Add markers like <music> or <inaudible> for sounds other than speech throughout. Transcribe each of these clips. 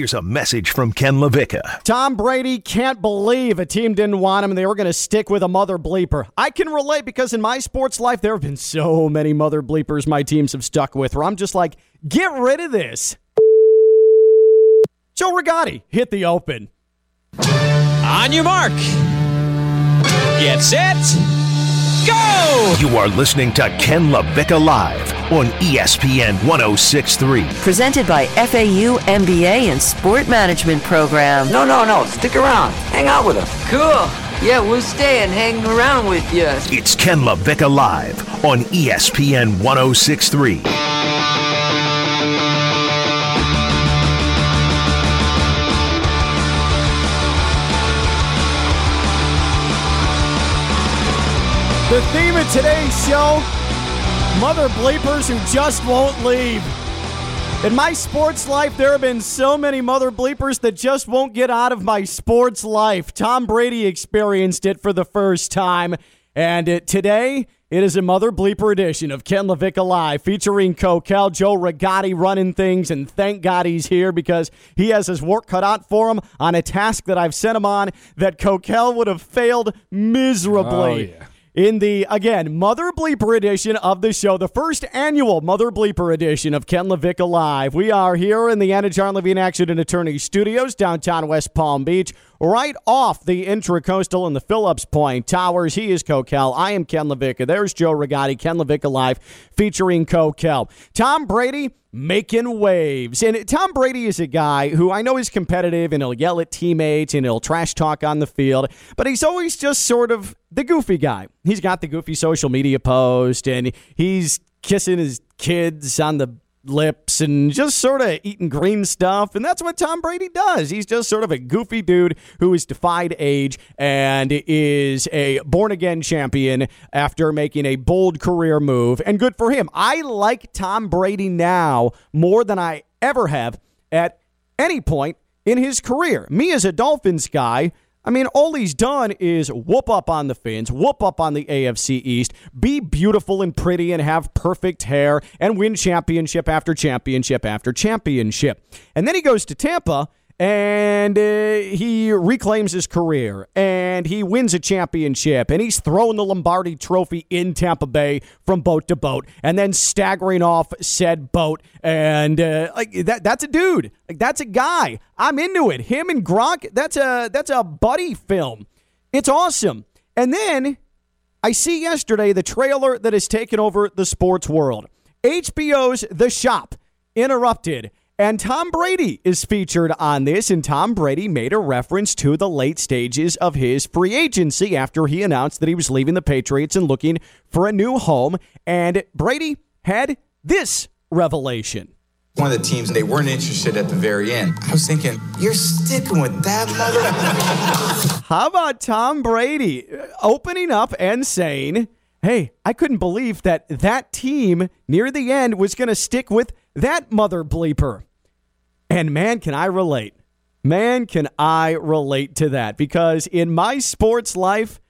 here's a message from Ken LaVicka. Tom Brady can't believe a team didn't want him and they were going to stick with a mother bleeper. I can relate because in my sports life, there have been so many mother bleepers my teams have stuck with where I'm just like, get rid of this. Joe Rigotti hit the open. On your mark. Get set. Go! You are listening to Ken LaVicka Live on ESPN 1063. Presented by FAU MBA and Sport Management Program. No, no, no. Stick around. Hang out with us. Cool. Yeah, we'll stay and hang around with you. It's Ken LaVicka Live on ESPN 1063. The theme of today's show Mother Bleepers Who Just Won't Leave. In my sports life, there have been so many mother bleepers that just won't get out of my sports life. Tom Brady experienced it for the first time. And it, today, it is a mother bleeper edition of Ken LaVicka Live featuring Coquel, Joe Rigotti running things. And thank God he's here because he has his work cut out for him on a task that I've sent him on that Coquel would have failed miserably. Oh, yeah in the again Mother Bleeper edition of the show, the first annual Mother Bleeper edition of Ken LaVicka Live. We are here in the Anidjar Levine Accident Attorney Studios, downtown West Palm Beach, right off the Intracoastal and the Phillips Point Towers. He is Coquel. I am Ken LaVicka. There's Joe Rigotti. Ken LaVicka Live featuring Coquel. Tom Brady making waves. And Tom Brady is a guy who I know is competitive and he'll yell at teammates and he'll trash talk on the field, but he's always just sort of the goofy guy. He's got the goofy social media post and he's kissing his kids on the lips and just sort of eating green stuff. And that's what Tom Brady does. He's just sort of a goofy dude who has defied age and is a born again champion after making a bold career move. And good for him. I like Tom Brady now more than I ever have at any point in his career. Me as a Dolphins guy, I mean, all he's done is whoop up on the Finns, whoop up on the AFC East, be beautiful and pretty and have perfect hair, and win championship after championship after championship. And then he goes to Tampa and uh, he reclaims his career and he wins a championship and he's throwing the Lombardi trophy in Tampa Bay from boat to boat and then staggering off said boat and uh, like that that's a dude. Like that's a guy. I'm into it. Him and Gronk that's a that's a buddy film. It's awesome. And then I see yesterday the trailer that has taken over the sports world. HBO's The Shop interrupted and Tom Brady is featured on this, and Tom Brady made a reference to the late stages of his free agency after he announced that he was leaving the Patriots and looking for a new home. And Brady had this revelation. One of the teams, they weren't interested at the very end. I was thinking, you're sticking with that mother. <laughs> How about Tom Brady opening up and saying, hey, I couldn't believe that that team near the end was going to stick with that mother bleeper. And man, can I relate. Man, can I relate to that because in my sports life,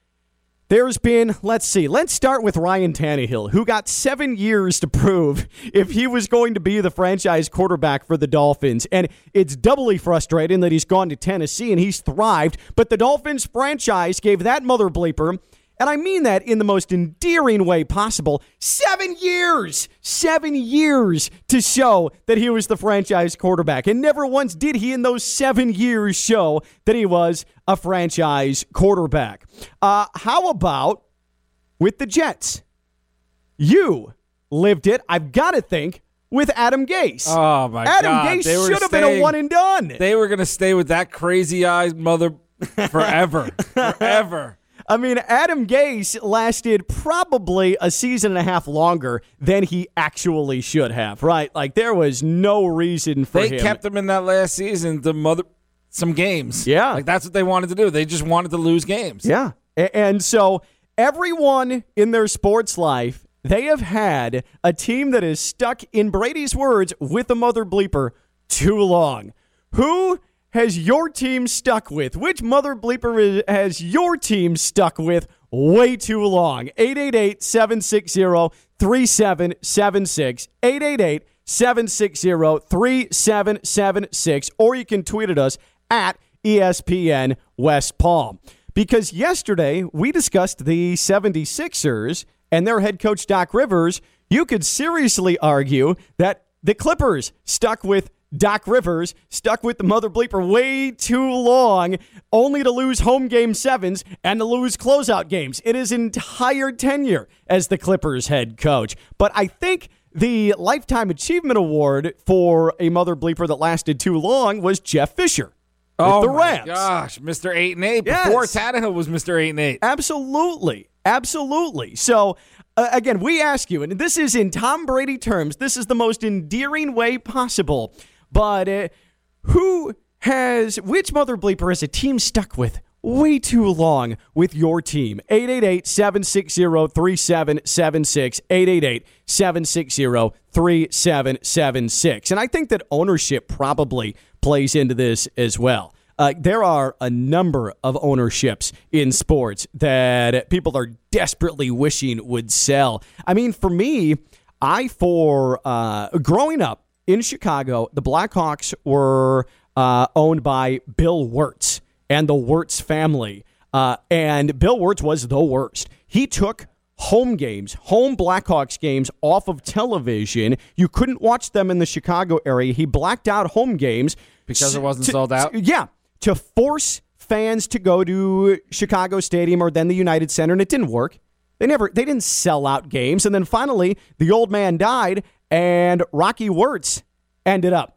there's been, let's see, let's start with Ryan Tannehill, who got seven years to prove if he was going to be the franchise quarterback for the Dolphins. And it's doubly frustrating that he's gone to Tennessee and he's thrived. But the Dolphins franchise gave that mother bleeper and I mean that in the most endearing way possible. Seven years, seven years to show that he was the franchise quarterback. And never once did he in those seven years show that he was a franchise quarterback. Uh, how about with the Jets? You lived it, I've got to think, with Adam Gase. Oh, my Adam God. Gase should have been a one and done. They were going to stay with that crazy eyed mother forever. <laughs> forever. I mean, Adam Gase lasted probably a season and a half longer than he actually should have, right? Like, there was no reason for They him. kept him in that last season to mother some games. Yeah. Like that's what they wanted to do. They just wanted to lose games. Yeah. And so, everyone in their sports life, they have had a team that is stuck, in Brady's words, with the mother bleeper too long. Who has your team stuck with? Which mother bleeper has your team stuck with way too long? 888 760 3776. 888 760 3776, or you can tweet at us at ESPN West Palm. Because yesterday we discussed the 76ers and their head coach, Doc Rivers. You could seriously argue that the Clippers stuck with Doc Rivers, stuck with the mother bleeper way too long, only to lose home game sevens and to lose closeout games in his entire tenure as the Clippers head coach. But I think the Lifetime Achievement Award for a mother bleeper that lasted too long was Jeff Fisher. Oh the my Rams. gosh, Mr. Eight and Eight Yes. before Tannehill was Mr. Eight and Eight. Absolutely. Absolutely. So, uh, again, we ask you, and this is in Tom Brady terms, this is the most endearing way possible. But uh, who has, which mother bleeper has a team stuck with way too long with your team? 888 760 3776. 888 760 3776. And I think that ownership probably plays into this as well. Uh, there are a number of ownerships in sports that people are desperately wishing would sell. I mean, for me, I for uh, growing up in Chicago, the Blackhawks were uh, owned by Bill Wirtz and the Wirtz family, uh, and Bill Wirtz was the worst. He took home games, home Blackhawks games off of television. You couldn't watch them in the Chicago area. He blacked out home games Because it wasn't to- sold out? to- yeah, to force fans to go to Chicago Stadium or then the United Center, and it didn't work. They never, they didn't sell out games, and then finally the old man died, and Rocky Wirtz ended up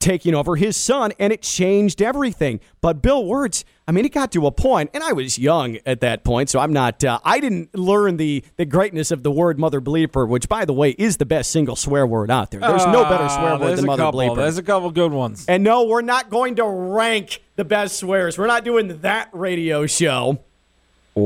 taking over his son, and it changed everything. But Bill Wirtz, I mean, it got to a point, and I was young at that point, so I'm not. Uh, I didn't learn the the greatness of the word mother bleeper, which, by the way, is the best single swear word out there. There's no better swear Ah, word than mother couple. bleeper. There's a couple good ones. And no, we're not going to rank the best swears. We're not doing that radio show.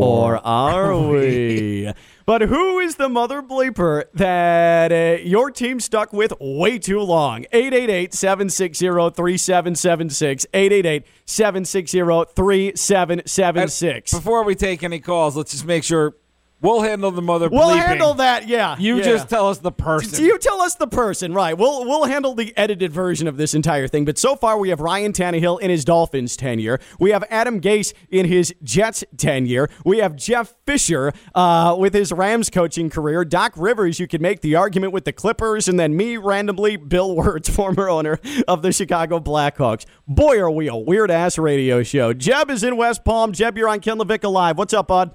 Or, are we? But who is the mother bleeper that uh, your team stuck with way too long? 888 760 3776. 888 760 3776. Before we take any calls, let's just make sure we'll handle the mother We'll bleeping. handle that, yeah. You yeah. just tell us the person. You tell us the person, right? We'll we'll handle the edited version of this entire thing. But so far, we have Ryan Tannehill in his Dolphins tenure. We have Adam Gase in his Jets tenure. We have Jeff Fisher uh, with his Rams coaching career. Doc Rivers, you could make the argument with the Clippers, and then me randomly, Bill <laughs> Wirtz, former owner of the Chicago Blackhawks. Boy, are we a weird ass radio show. Jeb is in West Palm. Jeb, you're on Ken LaVicka Live. What's up, bud?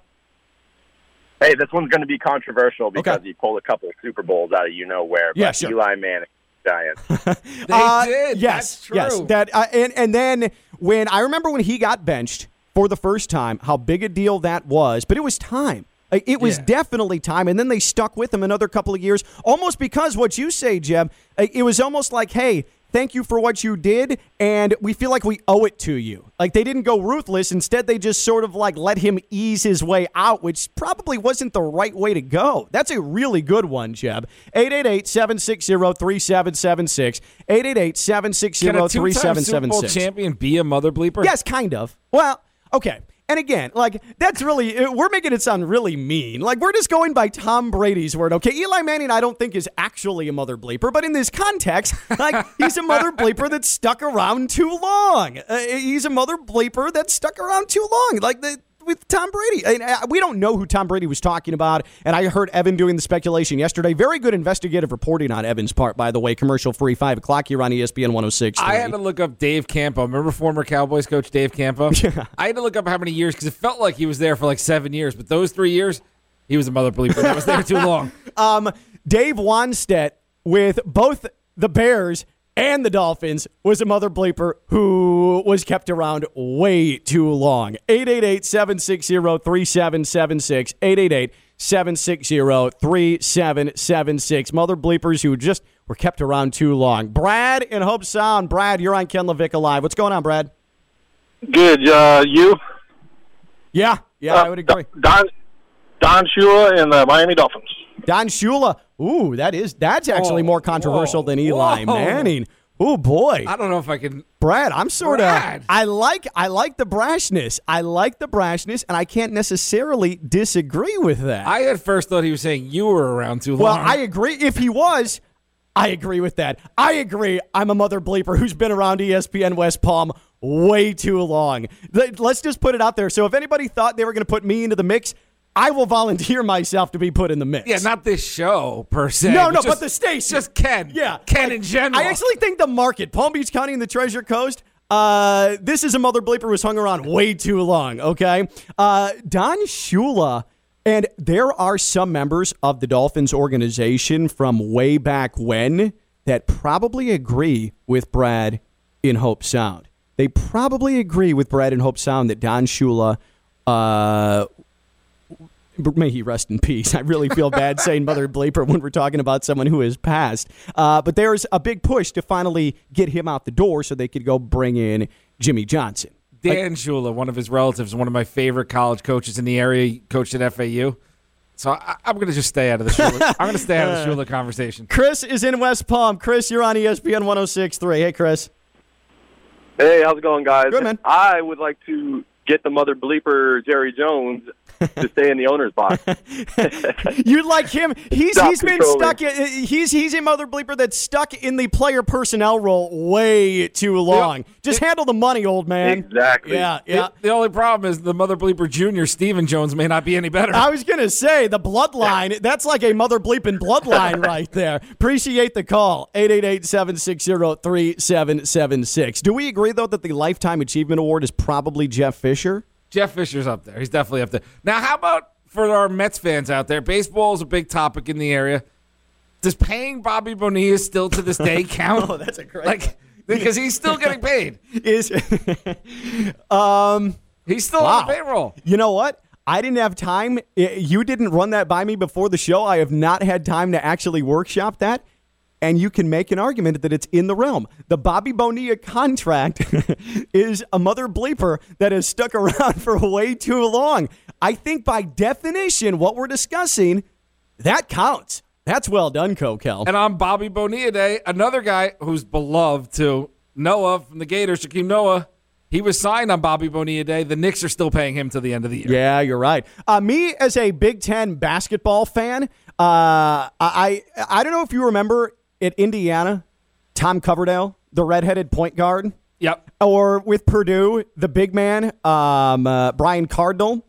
Hey, this one's going to be controversial because Okay. he pulled a couple of Super Bowls out of you know where. Yeah, but sure. Eli Manning, Giants. <laughs> They Uh, did. Yes, That's true. yes. That uh, and and then when I remember when he got benched for the first time, how big a deal that was. But it was time. Like, It was Yeah. definitely time, and then they stuck with him another couple of years, almost because what you say, Jeb. uh, It was almost like, hey. Thank you for what you did, and we feel like we owe it to you. Like they didn't go ruthless. Instead, they just sort of like let him ease his way out, which probably wasn't the right way to go. That's a really good one, Jeb. 888-760-3776. 888-760-3776. Can a two-time Super Bowl champion be a mother bleeper? Yes, kind of. Well, okay. And again, like that's really uh, we're making it sound really mean. Like we're just going by Tom Brady's word. Okay, Eli Manning, I don't think is actually a mother bleeper, but in this context, <laughs> like he's a mother bleeper that stuck around too long. Uh, he's a mother bleeper that stuck around too long. Like the with Tom Brady. And, uh, we don't know who Tom Brady was talking about. And I heard Evan doing the speculation yesterday. Very good investigative reporting on Evan's part, by the way. Commercial free, 5 o'clock here on ESPN 106. I had to look up Dave Campo. Remember former Cowboys coach Dave Campo? <laughs> I had to look up how many years because it felt like he was there for like seven years. But those three years, he was a mother. That was there too long. <laughs> um, Dave Wannstedt with both the Bears and the Dolphins was a mother bleeper who was kept around way too long. 888-760-3776. 888-760-3776. Mother bleepers who just were kept around too long. Brad in Hobe Sound. Brad, you're on Ken LaVicka Live. What's going on, Brad? Good. Uh, you? Yeah, yeah, Uh, I would agree. Don Don Shula and the Miami Dolphins. Don Shula. Ooh, that is that's actually more controversial whoa, than Eli whoa. Manning. Oh boy. I don't know if I can. Brad, I'm sort of I like I like the brashness. I like the brashness and I can't necessarily disagree with that. I at first thought he was saying you were around too long. well, I agree if he was I agree with that. I agree. I'm a mother bleeper who's been around ESPN West Palm way too long. Let's just put it out there. So if anybody thought they were going to put me into the mix, I will volunteer myself to be put in the mix. Yeah, not this show per se. No, no, just- but the station. Just Ken. Yeah. Ken in general. I actually think the market, Palm Beach County and the Treasure Coast, uh, this is a mother bleeper who's hung around way too long, okay? Uh, Don Shula, and there are some members of the Dolphins organization from way back when that probably agree with Brad in Hobe Sound. They probably agree with Brad in Hobe Sound that Don Shula uh, may he rest in peace. I really feel bad <laughs> saying mother bleeper when we're talking about someone who has passed. Uh, but there's a big push to finally get him out the door so they could go bring in Jimmy Johnson. Dan Shula, one of his relatives, one of my favorite college coaches in the area, he coached at FAU. So I, I'm going to just stay out of the Shula. <laughs> I'm going to stay out of the Shula conversation. Chris is in West Palm. Chris, you're on ESPN 1063. Hey, Chris. Hey, how's it going, guys? Good, man. I would like to get the mother bleeper Jerry Jones <laughs> to stay in the owner's box. <laughs> You like him? He's Stop he's been stuck. In, he's he's a mother bleeper that's stuck in the player personnel role way too long. Just handle the money, old man. Exactly. Yeah, yeah. The, the only problem is the Mother Bleeper Jr., Stephen Jones, may not be any better. I was gonna say the bloodline. <laughs> That's like a mother bleeping bloodline right there. Appreciate the call. 888-760-3776. Do we agree though that the lifetime achievement award is probably Jeff Fisher? Jeff Fisher's up there. He's definitely up there. Now, how about for our Mets fans out there? Baseball is a big topic in the area. Does paying Bobby Bonilla still to this day <laughs> count? Oh, that's a great like because he's still getting paid. <laughs> Is <laughs> um He's still Wow. on the payroll. You know what? I didn't have time. You didn't run that by me before the show. I have not had time to actually workshop that. And you can make an argument that it's in the realm. The Bobby Bonilla contract <laughs> is a mother bleeper that has stuck around <laughs> for way too long. I think by definition, what we're discussing, that counts. That's well done, Coquel. And on Bobby Bonilla Day, another guy who's beloved to Noah from the Gators, Joakim Noah, he was signed on Bobby Bonilla Day. The Knicks are still paying him to the end of the year. Yeah, you're right. Uh, me as a Big Ten basketball fan, uh, I I don't know if you remember at Indiana, Tom Coverdale, the redheaded point guard, Yep. or with Purdue, the big man, um, uh, Brian Cardinal.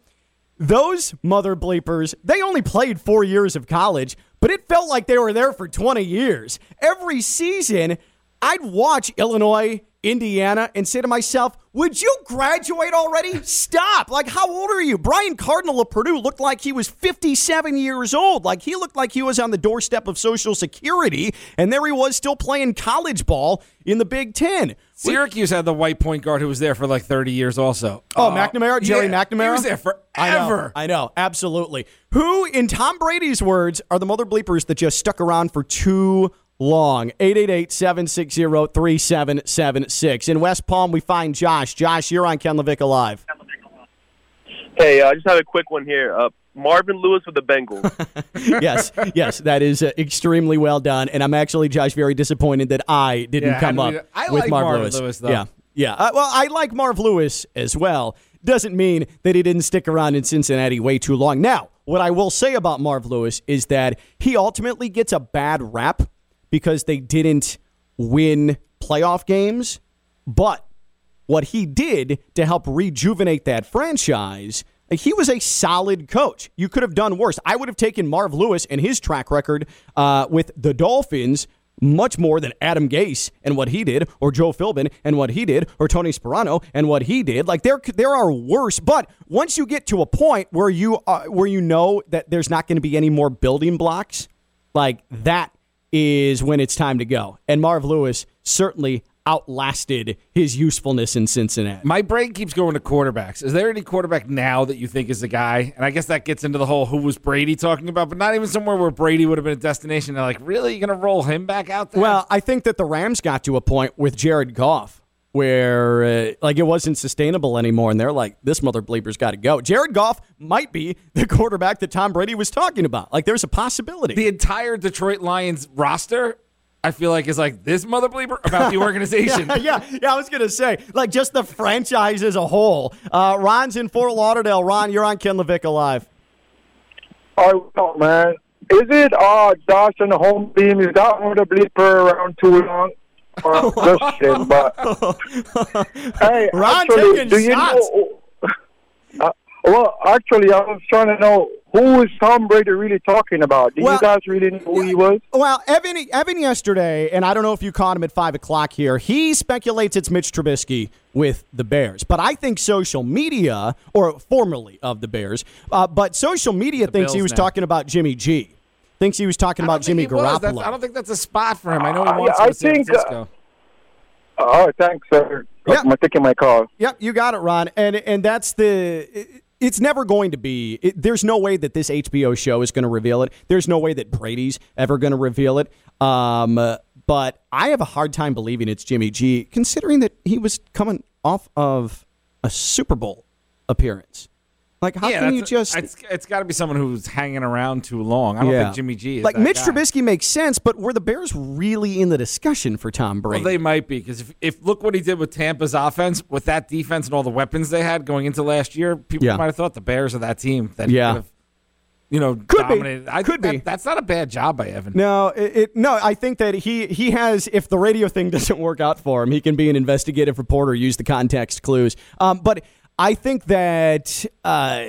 Those mother bleepers, they only played four years of college, but it felt like they were there for 20 years. Every season, I'd watch Illinois, Indiana, and say to myself, would you graduate already? Stop. Like, how old are you? Brian Cardinal of Purdue looked like he was 57 years old. Like, he looked like he was on the doorstep of Social Security, and there he was still playing college ball in the Big Ten. Syracuse had the white point guard who was there for like 30 years also. Oh, Uh, McNamara, Gerry yeah, McNamara. He was there I know, forever. I know, absolutely. Who, in Tom Brady's words, are the mother bleepers that just stuck around for too long? 888-760-3776. In West Palm, we find Josh. Josh, you're on Ken LaVicka Live. hey, uh, I just have a quick one here. Uh, Marvin Lewis with the Bengals. <laughs> yes, yes, that is uh, extremely well done. And I'm actually, Josh, very disappointed that I didn't Yeah, come I up I with like Marv Marvin Lewis. Lewis, though. Yeah, yeah. Uh, well, I like Marv Lewis as well. Doesn't mean that he didn't stick around in Cincinnati way too long. Now, what I will say about Marv Lewis is that he ultimately gets a bad rap because they didn't win playoff games. But what he did to help rejuvenate that franchise, he was a solid coach. You could have done worse. I would have taken Marv Lewis and his track record uh, with the Dolphins much more than Adam Gase and what he did, or Joe Philbin and what he did, or Tony Sparano and what he did. Like there, there are worse. But once you get to a point where you where you know that there's not going to be any more building blocks, like that is when it's time to go. And Marv Lewis certainly outlasted his usefulness in Cincinnati. My brain keeps going to quarterbacks. Is there any quarterback now that you think is the guy? And I guess that gets into the whole who was Brady talking about, but not even somewhere where Brady would have been a destination. They're like, really? You're going to roll him back out there? Well, I think that the Rams got to a point with Jared Goff where uh, like it wasn't sustainable anymore and they're like this mother bleeper's got to go. Jared Goff might be <laughs> the quarterback that Tom Brady was talking about. Like there's a possibility. the entire Detroit Lions roster, I feel like, is like this mother bleeper about the <laughs> organization. yeah, <laughs> yeah, yeah, I was gonna say, like just the franchise as a whole. Uh, Ron's in Fort Lauderdale. Ron, you're on Ken LaVicka Live. All right, what's up, man? is it uh Josh on the home team? Is that one the bleeper around too long? Or just kidding, but hey, Ron actually, taking do you shots. know? Uh, well, actually, I was trying to know who is Tom Brady really talking about. Do Well- you guys really know who he was? Well, Evan, Evan yesterday, and I don't know if you caught him at five o'clock here. He speculates it's Mitch Trubisky with the Bears, but I think social media, or formerly of the Bears, uh, but social media thinks he was now. talking about Jimmy G. Thinks he was talking about Jimmy he Garoppolo. I don't think that's a spot for him. I know he Uh, wants yeah, to I go to San think, uh, Francisco. Oh, thanks, sir. Yeah. I'm taking my call. Yep, you got it, Ron. And and that's the. it- It's never going to be. It, there's no way that this HBO show is going to reveal it. There's no way that Brady's ever going to reveal it. Um, uh, but I have a hard time believing it's Jimmy G, considering that he was coming off of a Super Bowl appearance. Like, how yeah, can you just? It's, it's got to be someone who's hanging around too long. I don't Yeah. think Jimmy G is like that Mitch guy. Trubisky makes sense, but were the Bears really in the discussion for Tom Brady? Well, they might be because if, if look what he did with Tampa's offense, with that defense and all the weapons they had going into last year, people Yeah. might have thought the Bears are that team that Yeah. could have, you know, Could be. dominated. I Could think be. that's not a bad job by Evan. No, it, it no. I think that he he has. If the radio thing <laughs> doesn't work out for him, he can be an investigative reporter, use the context clues. Um, but I think that uh,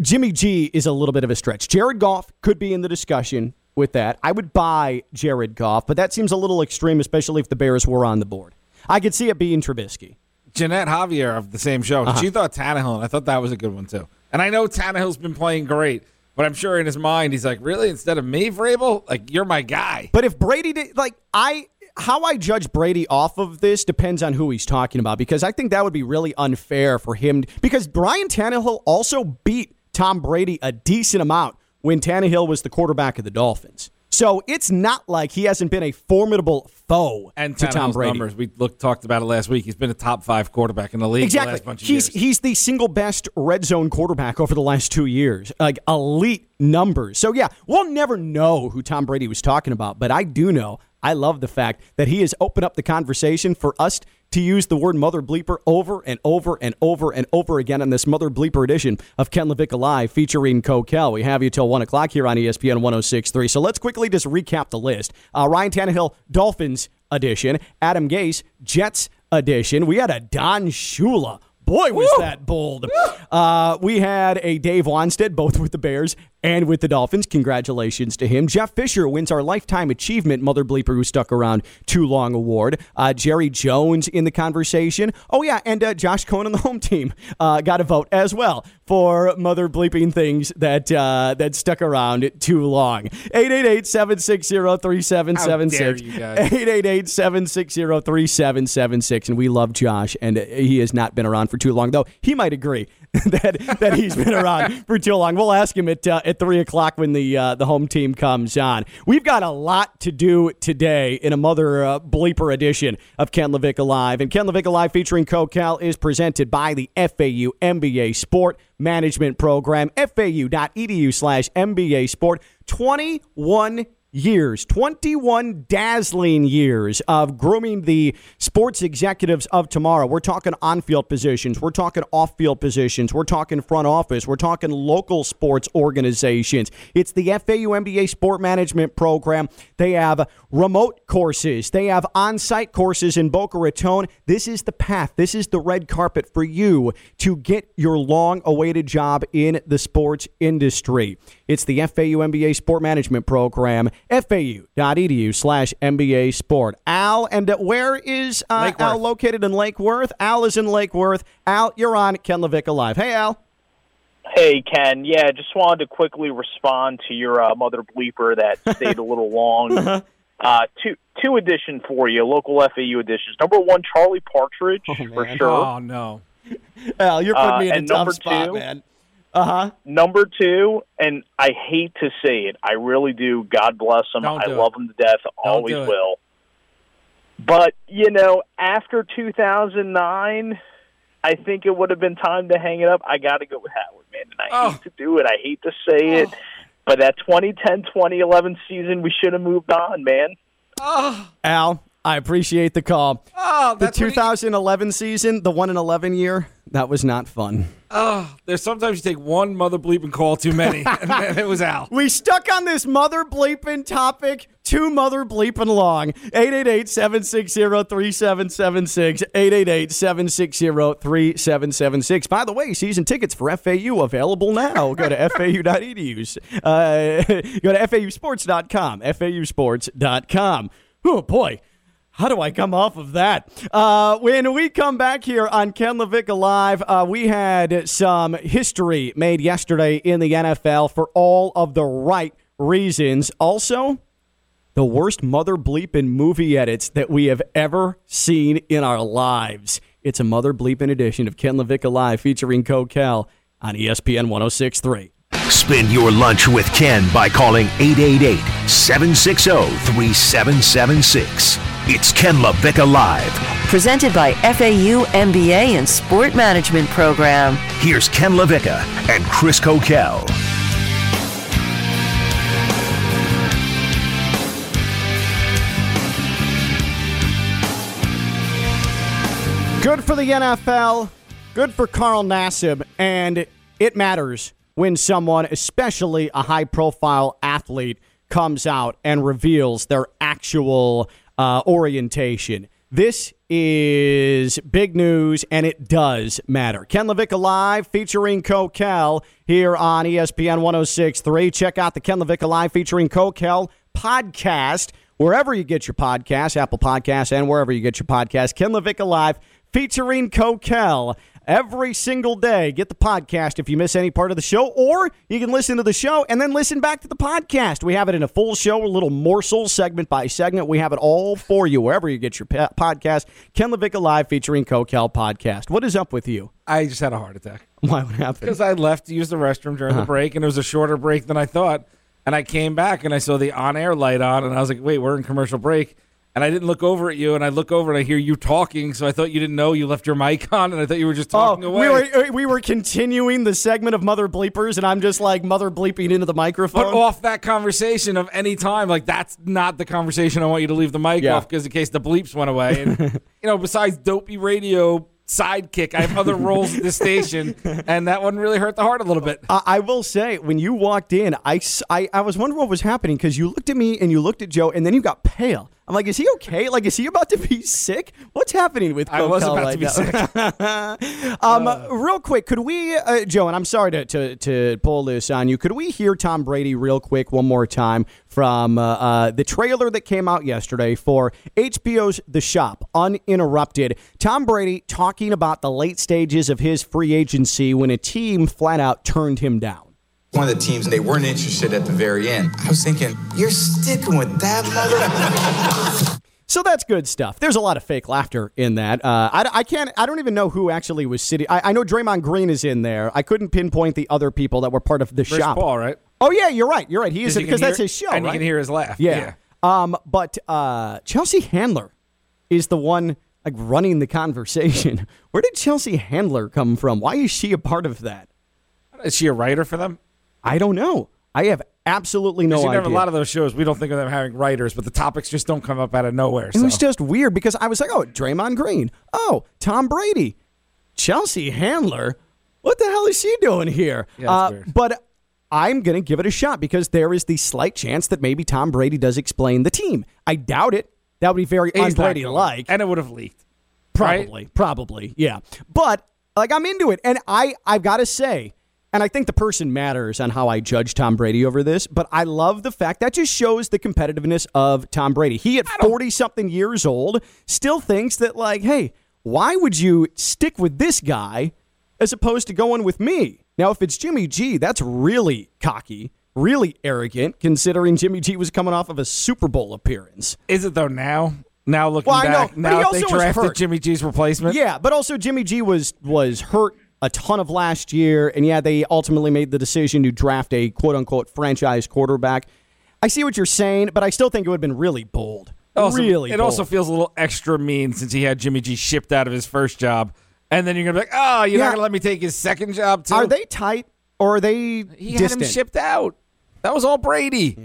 Jimmy G is a little bit of a stretch. Jared Goff could be in the discussion with that. I would buy Jared Goff, but that seems a little extreme, especially if the Bears were on the board. I could see it being Trubisky. Jeanette Javier of the same show, Uh-huh. she thought Tannehill, and I thought that was a good one too. And I know Tannehill's been playing great, but I'm sure in his mind he's like, really, instead of me, Vrabel, like you're my guy. But if Brady did, like I, how I judge Brady off of this depends on who he's talking about because I think that would be really unfair for him because Brian Tannehill also beat Tom Brady a decent amount when Tannehill was the quarterback of the Dolphins. So it's not like he hasn't been a formidable foe And to Tom Brady. numbers, we looked talked about it last week. He's been a top five quarterback in the league the Exactly. last bunch of He's years. he's the single best red zone quarterback over the last two years. Like elite numbers. So yeah, we'll never know who Tom Brady was talking about, but I do know. I love the fact that he has opened up the conversation for us to use the word mother bleeper over and over and over and over again on this mother bleeper edition of Ken LaVicka Live featuring Coquel. We have you till 1 o'clock here on ESPN 1063. So let's quickly just recap the list. Uh, Ryan Tannehill, Dolphins edition. Adam Gase, Jets edition. We had a Don Shula. Boy, was that bold. Uh, we had a Dave Wannstedt, both with the Bears and with the Dolphins. Congratulations to him. Jeff Fisher wins our Lifetime Achievement Mother Bleeper Who Stuck Around Too Long Award. Uh, Jerry Jones in the conversation. Oh, yeah, and uh, Josh Cohen on the home team uh, got a vote as well for Mother Bleeping things that, uh, that stuck around too long. 888 760 3776. 888 760 3776. And we love Josh, and he has not been around for too long, though he might agree <laughs> that, that he's been around for too long. We'll ask him at, uh, at 3 o'clock when the, uh, the home team comes on. We've got a lot to do today in a mother uh, bleeper edition of Ken LaVicka Live. And Ken LaVicka Live featuring CoCal is presented by the FAU MBA Sport Management Program, fau.edu slash MBA Sport. 21 years, 21 dazzling years of grooming the sports executives of tomorrow. We're talking on field positions, we're talking off field positions, we're talking front office, we're talking local sports organizations. It's the FAU MBA Sport Management Program. They have remote courses, they have on site courses in Boca Raton. This is the path, this is the red carpet for you to get your long awaited job in the sports industry. It's the FAU MBA Sport Management Program, fau.edu slash MBA Sport. Al, and uh, where is uh, Al located in Lake Worth? Al is in Lake Worth. Al, you're on Ken LaVicka Live. Hey, Al. Hey, Ken. Yeah, just wanted to quickly respond to your uh, mother bleeper that <laughs> stayed a little long. Uh, two two edition for you, local FAU editions. Number one, Charlie Partridge for sure. Oh no. <laughs> Al, you're putting Uh, me in a tough number spot, two? man. Uh huh. Number two, and I hate to say it, I really do. God bless him. I do it. love him to death. Always do it. will. But you know, after 2009, I think it would have been time to hang it up. I got to go with Howard, man. And I Oh. hate to do it. I hate to say it. But that 2010-2011 season, we should have moved on, man. Oh. Al, I appreciate the call. Oh, the that's what he- 2011 season, the 1 in 11 year, that was not fun. Oh, there's sometimes you take one mother bleeping call too many, <laughs> and then it was Al. We stuck on this mother bleeping topic too mother bleeping long. 888-760-3776. 888-760-3776. By the way, season tickets for FAU available now. Go to <laughs> fau.edu. Uh, <laughs> go to fausports.com. fausports.com. Oh, boy. How do I come off of that? Uh, when we come back here on Ken LaVicka Live, uh, we had some history made yesterday in the NFL for all of the right reasons. Also, the worst mother bleep in movie edits that we have ever seen in our lives. It's a mother bleeping edition of Ken LaVicka Live featuring Coquel on ESPN 1063. Spend your lunch with Ken by calling 888 760 3776. It's Ken LaVicka Live. Presented by FAU MBA and Sport Management Program. Here's Ken LaVicka and Chris Coquel. Good for the NFL, good for Carl Nassib, and it matters when someone, especially a high profile athlete, comes out and reveals their actual uh, orientation. This is big news, and it does matter. Ken LaVicka Live featuring Coquel here on ESPN 1063. Check out the Ken LaVicka Live featuring Coquel podcast wherever you get your podcasts, Apple Podcasts, and wherever you get your podcasts. Ken LaVicka Live featuring Coquel every single day. Get the podcast if you miss any part of the show, or you can listen to the show and then listen back to the podcast. We have it in a full show, a little morsel, segment by segment. We have it all for you wherever you get your podcast. Ken LaVicka Live featuring Coquel podcast. What is up with you? I just had a heart attack Why <laughs> what happened? because I left to use the restroom during Uh-huh. the break, and it was a shorter break than I thought. And I came back and I saw the on-air light on, and I was like, "Wait, we're in commercial break." And I didn't look over at you, and I look over and I hear you talking, so I thought you didn't know you left your mic <laughs> on, and I thought you were just talking Oh, away. we were uh, we were continuing the segment of mother bleepers, and I'm just like mother bleeping into the microphone. But off that conversation of any time, like that's not the conversation I want you to leave the mic Yeah. off because in case the bleeps went away. And <laughs> you know, besides dopey radio sidekick, I have other roles at this station, <laughs> and that one really hurt the heart a little bit. I, I will say, when you walked in, I, I, I was wondering what was happening because you looked at me and you looked at Joe, and then you got pale. I'm like, is he okay? Like, is he about to be sick? What's happening with I was about right to be now? sick. <laughs> um, real quick, could we, uh, Joe? And I'm sorry to, to to pull this on you. Could we hear Tom Brady real quick one more time from uh, uh, the trailer that came out yesterday for HBO's The Shop, uninterrupted? Tom Brady talking about the late stages of his free agency when a team flat out turned him down. One of the teams, and they weren't interested at the very end. I was thinking, you're sticking with that mother. <laughs> So that's good stuff. There's a lot of fake laughter in that. Uh, I, I can't. I don't even know who actually was sitting. I, I know Draymond Green is in there. I couldn't pinpoint the other people that were part of the Chris shop. Paul, right? Oh yeah, you're right. You're right. He is you because that's his show, and right? you can hear his laugh. Yeah. Um, but uh, Chelsea Handler is the one like running the conversation. <laughs> Where did Chelsea Handler come from? Why is she a part of that? Is she a writer for them? I don't know. I have absolutely no you idea. have a lot of those shows. We don't think of them having writers, but the topics just don't come up out of nowhere. It was just weird because I was like, oh, Draymond Green. Oh, Tom Brady. Chelsea Handler. What the hell is she doing here? Yeah, uh, weird. But I'm going to give it a shot because there is the slight chance that maybe Tom Brady does explain the team. I doubt it. That would be very un Brady like. and it would have leaked. right? Probably, probably, yeah. But like I'm into it, and I I've got to say, and I think the person matters on how I judge Tom Brady over this. But I love the fact that just shows the competitiveness of Tom Brady. He at forty something years old still thinks that like, hey, why would you stick with this guy as opposed to going with me? Now, if it's Jimmy G, that's really cocky. Really arrogant, considering Jimmy G was coming off of a Super Bowl appearance. Is it though now? Now looking Well, back, now also they drafted. Jimmy G's replacement. Yeah, but also Jimmy G was was hurt a ton of last year, and yeah, they ultimately made the decision to draft a quote unquote franchise quarterback. I see what you're saying, but I still think it would have been really bold. Also, really, it bold. also feels a little extra mean since he had Jimmy G shipped out of his first job, and then you're gonna be like, oh, you're Yeah. not gonna let me take his second job too. are they tight or are they He distant? had him shipped out. That was all Brady.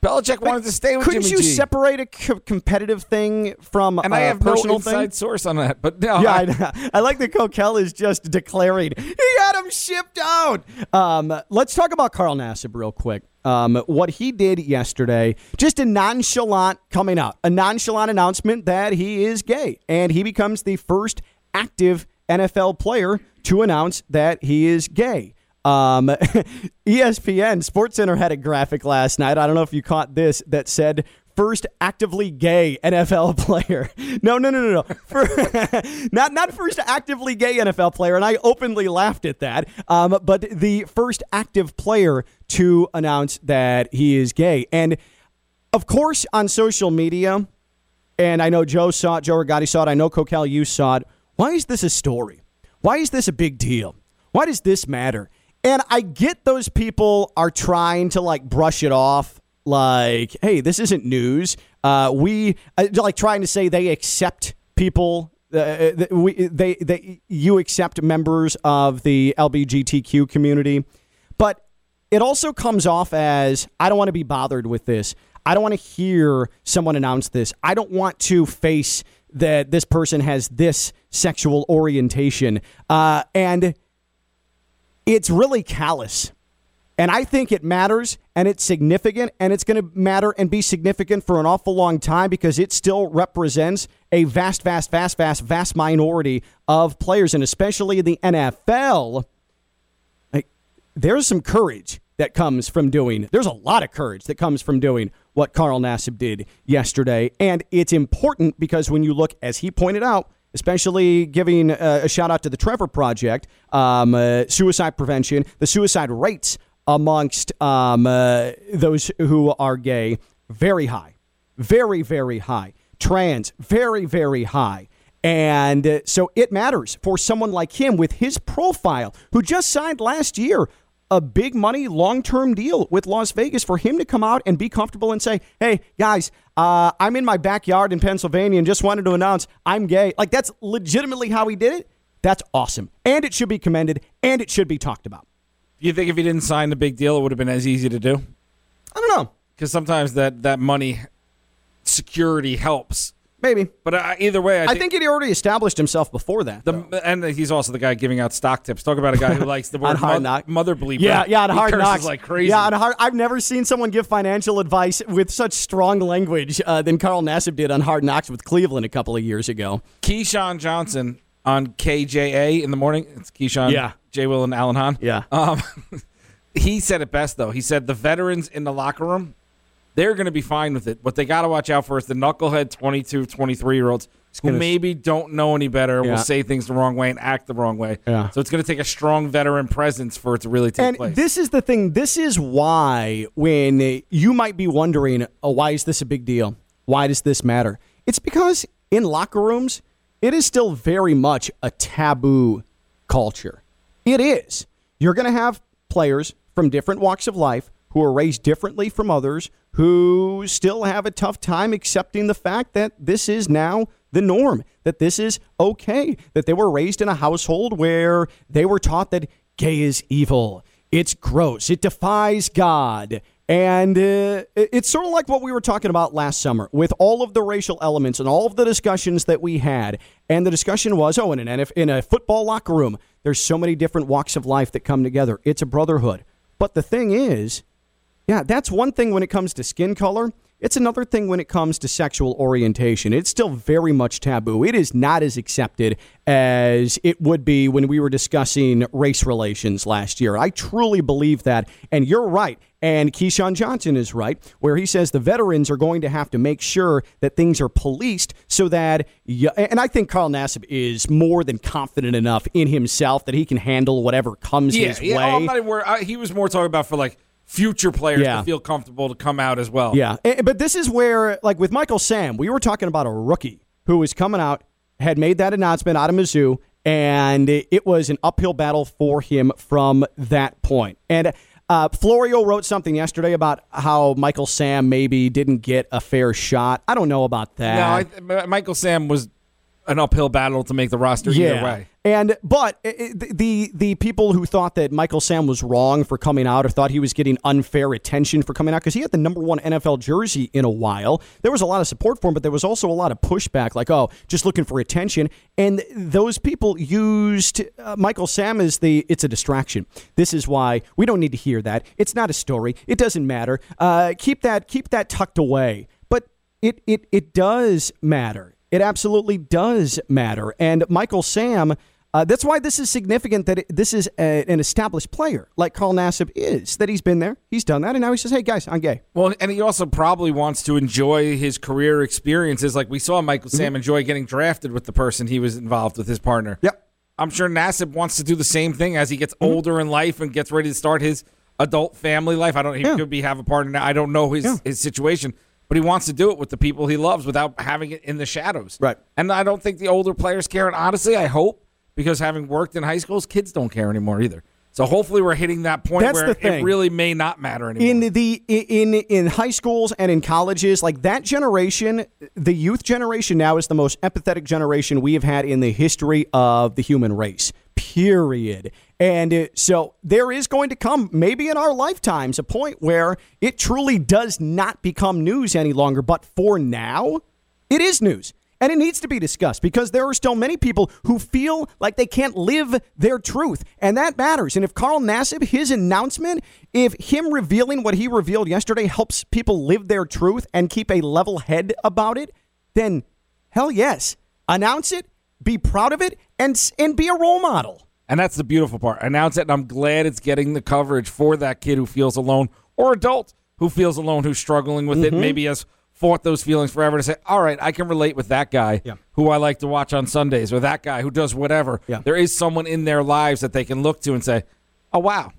Belichick wanted to stay with Couldn't Jimmy you G. separate a co- competitive thing from and a I have personal no thing? inside source on that, but no, yeah, I- I, I like that Coquel is just declaring he had him shipped out. Um, let's talk about Carl Nassib real quick. Um, what he did yesterday, just a nonchalant coming out, a nonchalant announcement that he is gay, and he becomes the first active NFL player to announce that he is gay. Um, <laughs> ESPN SportsCenter had a graphic last night. I don't know if you caught this that said first actively gay NFL <laughs> player. No, no, no, no, no. For, <laughs> not not first actively gay NFL player, and I openly laughed at that. Um, but the first active player to announce that he is gay, and of course on social media, and I know Joe saw it, Joe Rigotti saw it. I know Coquel, you saw it. Why is this a story? Why is this a big deal? Why does this matter? And I get those people are trying to like brush it off like, hey, this isn't news. Uh, we uh, like trying to say they accept people. Uh, we, they, they, you accept members of the LBGTQ community, but it also comes off as I don't want to be bothered with this. I don't want to hear someone announce this. I don't want to face that this person has this sexual orientation. Uh, and it's really callous. And I think it matters and it's significant and it's going to matter and be significant for an awful long time because it still represents a vast, vast, vast, vast, vast minority of players. And especially in the NFL, like, there's some courage that comes from doing, there's a lot of courage that comes from doing what Carl Nassib did yesterday. And it's important because when you look, as he pointed out, especially giving uh, a shout out to the Trevor Project, um, uh, suicide prevention, the suicide rates amongst um, uh, those who are gay, very high. Very, very high. Trans, very, very high. And uh, so it matters for someone like him with his profile, who just signed last year a big money long term deal with Las Vegas, for him to come out and be comfortable and say, hey, guys, uh, I'm in my backyard in Pennsylvania and just wanted to announce I'm gay. Like, that's legitimately how he did it. That's awesome. And it should be commended and it should be talked about. you think if he didn't sign the big deal, it would have been as easy to do? I don't know. Because sometimes that that money security helps. Maybe. But uh, either way, I I think, think he'd already established himself before that. though. the and he's also the guy giving out stock tips. Talk about a guy who <laughs> likes the word Hard mo- mother bleeper. Yeah, yeah, on He hard knocks like crazy. Yeah, on hard. I've never seen someone give financial advice with such strong language uh, than Carl Nassib did on Hard Knocks with Cleveland a couple of years ago. Keyshawn Johnson on KJA in the morning. It's Keyshawn, Yeah. Jay Will, and Alan Hahn. Yeah. Um, <laughs> he said it best though. He said the veterans in the locker room, they're going to be fine with it. What they got to watch out for is the knucklehead 22, 23 year olds who maybe don't know any better, Yeah. will say things the wrong way and act the wrong way. Yeah. So it's going to take a strong veteran presence for it to really take And place. this is the thing. This is why when you might be wondering, oh, why is this a big deal? Why does this matter? It's because in locker rooms, it is still very much a taboo culture. It is. You're going to have players from different walks of life who are raised differently from others who still have a tough time accepting the fact that this is now the norm, that this is okay, that they were raised in a household where they were taught that gay is evil, it's gross, it defies God. And uh, it's sort of like what we were talking about last summer with all of the racial elements and all of the discussions that we had. And the discussion was oh, in, an in a football locker room, there's so many different walks of life that come together. It's a brotherhood. But the thing is, yeah, that's one thing when it comes to skin color. It's another thing when it comes to sexual orientation. It's still very much taboo. It is not as accepted as it would be when we were discussing race relations last year. I truly believe that. And you're right. And Keyshawn Johnson is right, where he says the veterans are going to have to make sure that things are policed so that, you, and I think Carl Nassib is more than confident enough in himself that he can handle whatever comes yeah, his yeah. Oh, way. oh, I'm not even worried. I, he was more talking about for like future players Yeah. to feel comfortable to come out as well. Yeah, but this is where, like with Michael Sam, we were talking about a rookie who was coming out, had made that announcement out of Mizzou, and it was an uphill battle for him from that point. And uh, Florio wrote something yesterday about how Michael Sam maybe didn't get a fair shot. I don't know about that. No, I, Michael Sam was an uphill battle to make the roster either way. And but the the people who thought that Michael Sam was wrong for coming out or thought he was getting unfair attention for coming out because he had the number one NFL jersey in a while. There was a lot of support for him, but there was also a lot of pushback, like oh, just looking for attention. And those people used uh, Michael Sam as the it's a distraction. This is why we don't need to hear that. It's not a story. It doesn't matter. Uh, keep that keep that tucked away. But it it it does matter. It absolutely does matter. And Michael Sam, uh, that's why this is significant that it, this is a, an established player like Carl Nassib is, that he's been there, he's done that, and now he says, hey, guys, I'm gay. Well, and he also probably wants to enjoy his career experiences. Like we saw Michael Sam mm-hmm. enjoy getting drafted with the person he was involved with, his partner. Yep. I'm sure Nassib wants to do the same thing as he gets mm-hmm. older in life and gets ready to start his adult family life. I don't. He yeah. could be have a partner now. I don't know his yeah. his situation, but he wants to do it with the people he loves without having it in the shadows. Right. And I don't think the older players care. And honestly, I hope because having worked in high schools, kids don't care anymore either. So hopefully we're hitting that point That's where it really may not matter anymore. In the in in high schools and in colleges, like that generation, the youth generation now is the most empathetic generation we have had in the history of the human race. Period. And uh, so there is going to come, maybe in our lifetimes, a point where it truly does not become news any longer. But for now, it is news. And it needs to be discussed because there are still many people who feel like they can't live their truth. And that matters. And if Carl Nassib, his announcement, if him revealing what he revealed yesterday helps people live their truth and keep a level head about it, then hell yes. Announce it, be proud of it, and, and be a role model. And that's the beautiful part. Announce it, and I'm glad it's getting the coverage for that kid who feels alone or adult who feels alone, who's struggling with mm-hmm. it, maybe has fought those feelings forever to say, all right, I can relate with that guy yeah. who I like to watch on Sundays or that guy who does whatever. Yeah. There is someone in their lives that they can look to and say, oh, wow.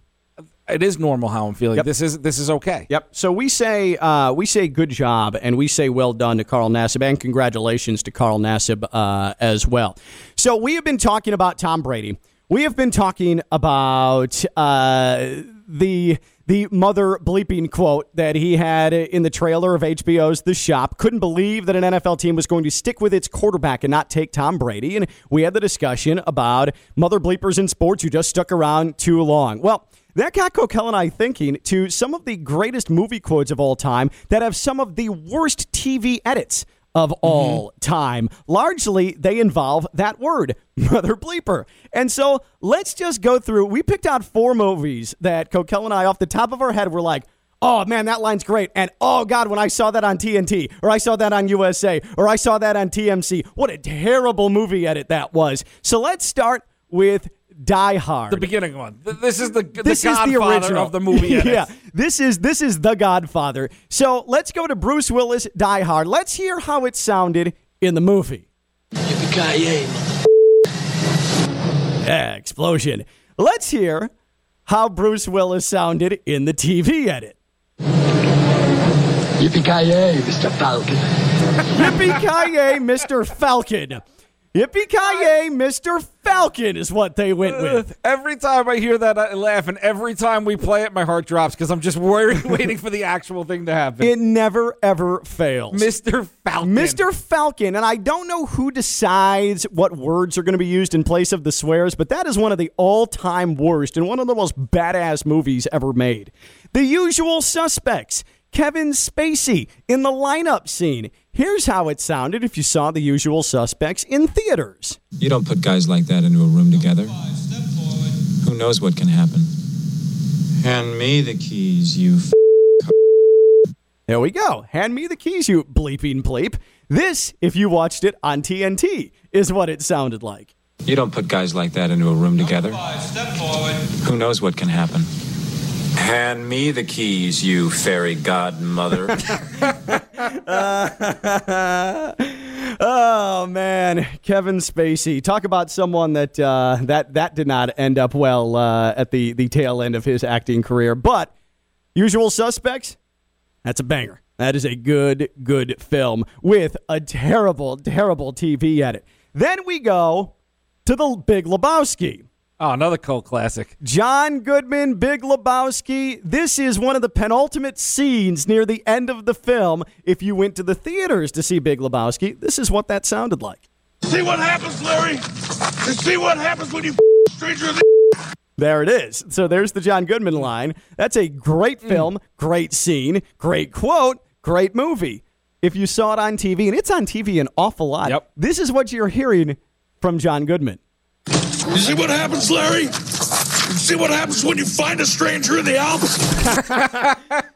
It is normal how I'm feeling. Yep. This is this is okay. Yep. So we say uh, we say good job and we say well done to Carl Nassib and congratulations to Carl Nassib uh, as well. So we have been talking about Tom Brady we have been talking about uh, the the mother bleeping quote that he had in the trailer of HBO's The Shop. Couldn't believe that an NFL team was going to stick with its quarterback and not take Tom Brady. And we had the discussion about mother bleepers in sports who just stuck around too long. Well, that got Coquel and I thinking to some of the greatest movie quotes of all time that have some of the worst TV edits of mm-hmm. all mm-hmm. time. Largely, they involve that word, <laughs> mother bleeper. And so let's just go through. We picked out four movies that Coquel and I, off the top of our head, were like, oh man, that line's great. And oh God, when I saw that on TNT, or I saw that on USA, or I saw that on TMC, what a terrible movie edit that was. So let's start with Die Hard. The beginning one. This is the this the is the original of the movie. <laughs> yeah, this is this is the Godfather. So let's go to Bruce Willis Die Hard. Let's hear how it sounded in the movie. Yeah, explosion. Let's hear how Bruce Willis sounded in the TV edit. Yippee ki Mr. Falcon. <laughs> Yippee ki Mr. Falcon. Yippee ki Mr. Falcon is what they went with. Every time I hear that, I laugh, and every time we play it, my heart drops because I'm just worried, <laughs> waiting for the actual thing to happen. It never ever fails. Mr. Falcon. Mr. Falcon, and I don't know who decides what words are going to be used in place of the swears, but that is one of the all-time worst and one of the most badass movies ever made. The Usual Suspects. Kevin Spacey in the lineup scene. Here's how it sounded if you saw the usual suspects in theaters. You don't put guys like that into a room together. Who knows what can happen? Hand me the keys, you f- There we go. Hand me the keys, you bleeping bleep. This, if you watched it on TNT, is what it sounded like. You don't put guys like that into a room together. Who knows what can happen? Hand me the keys, you fairy godmother. uh, <laughs> oh man, Kevin Spacey. Talk about someone that uh, that that did not end up well uh, at the the tail end of his acting career. But Usual Suspects, that's a banger. That is a good good film with a terrible terrible TV edit. Then we go to the Big Lebowski. Oh, another cult classic. John Goodman, Big Lebowski. This is one of the penultimate scenes near the end of the film. If you went to the theaters to see Big Lebowski, this is what that sounded like. See what happens, Larry? You see what happens when you stranger There it is. So there's the John Goodman line. That's a great mm. film, great scene, great quote, great movie. If you saw it on TV, and it's on TV an awful lot, Yep. this is what you're hearing from John Goodman. You see what happens, Larry? You see what happens when you find a stranger in the Alps?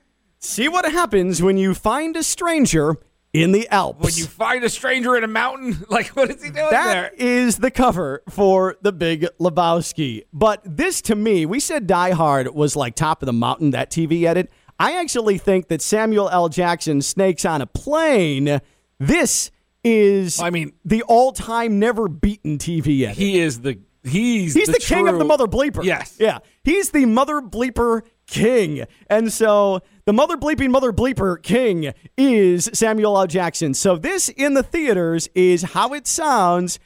<laughs> See what happens when you find a stranger in the Alps. When you find a stranger in a mountain, <laughs> like what is he doing there? That is the cover for the Big Lebowski. But this, to me, we said Die Hard was like top of the mountain, that TV edit. I actually think that Samuel L. Jackson, Snakes on a Plane, this is I mean- the all time never beaten TV edit. He is the he's He's the, king of the mother bleeper. Yes. Yeah. He's the mother bleeper king. And so the mother bleeping mother bleeper king is Samuel L. Jackson. So this in the theaters is how it sounds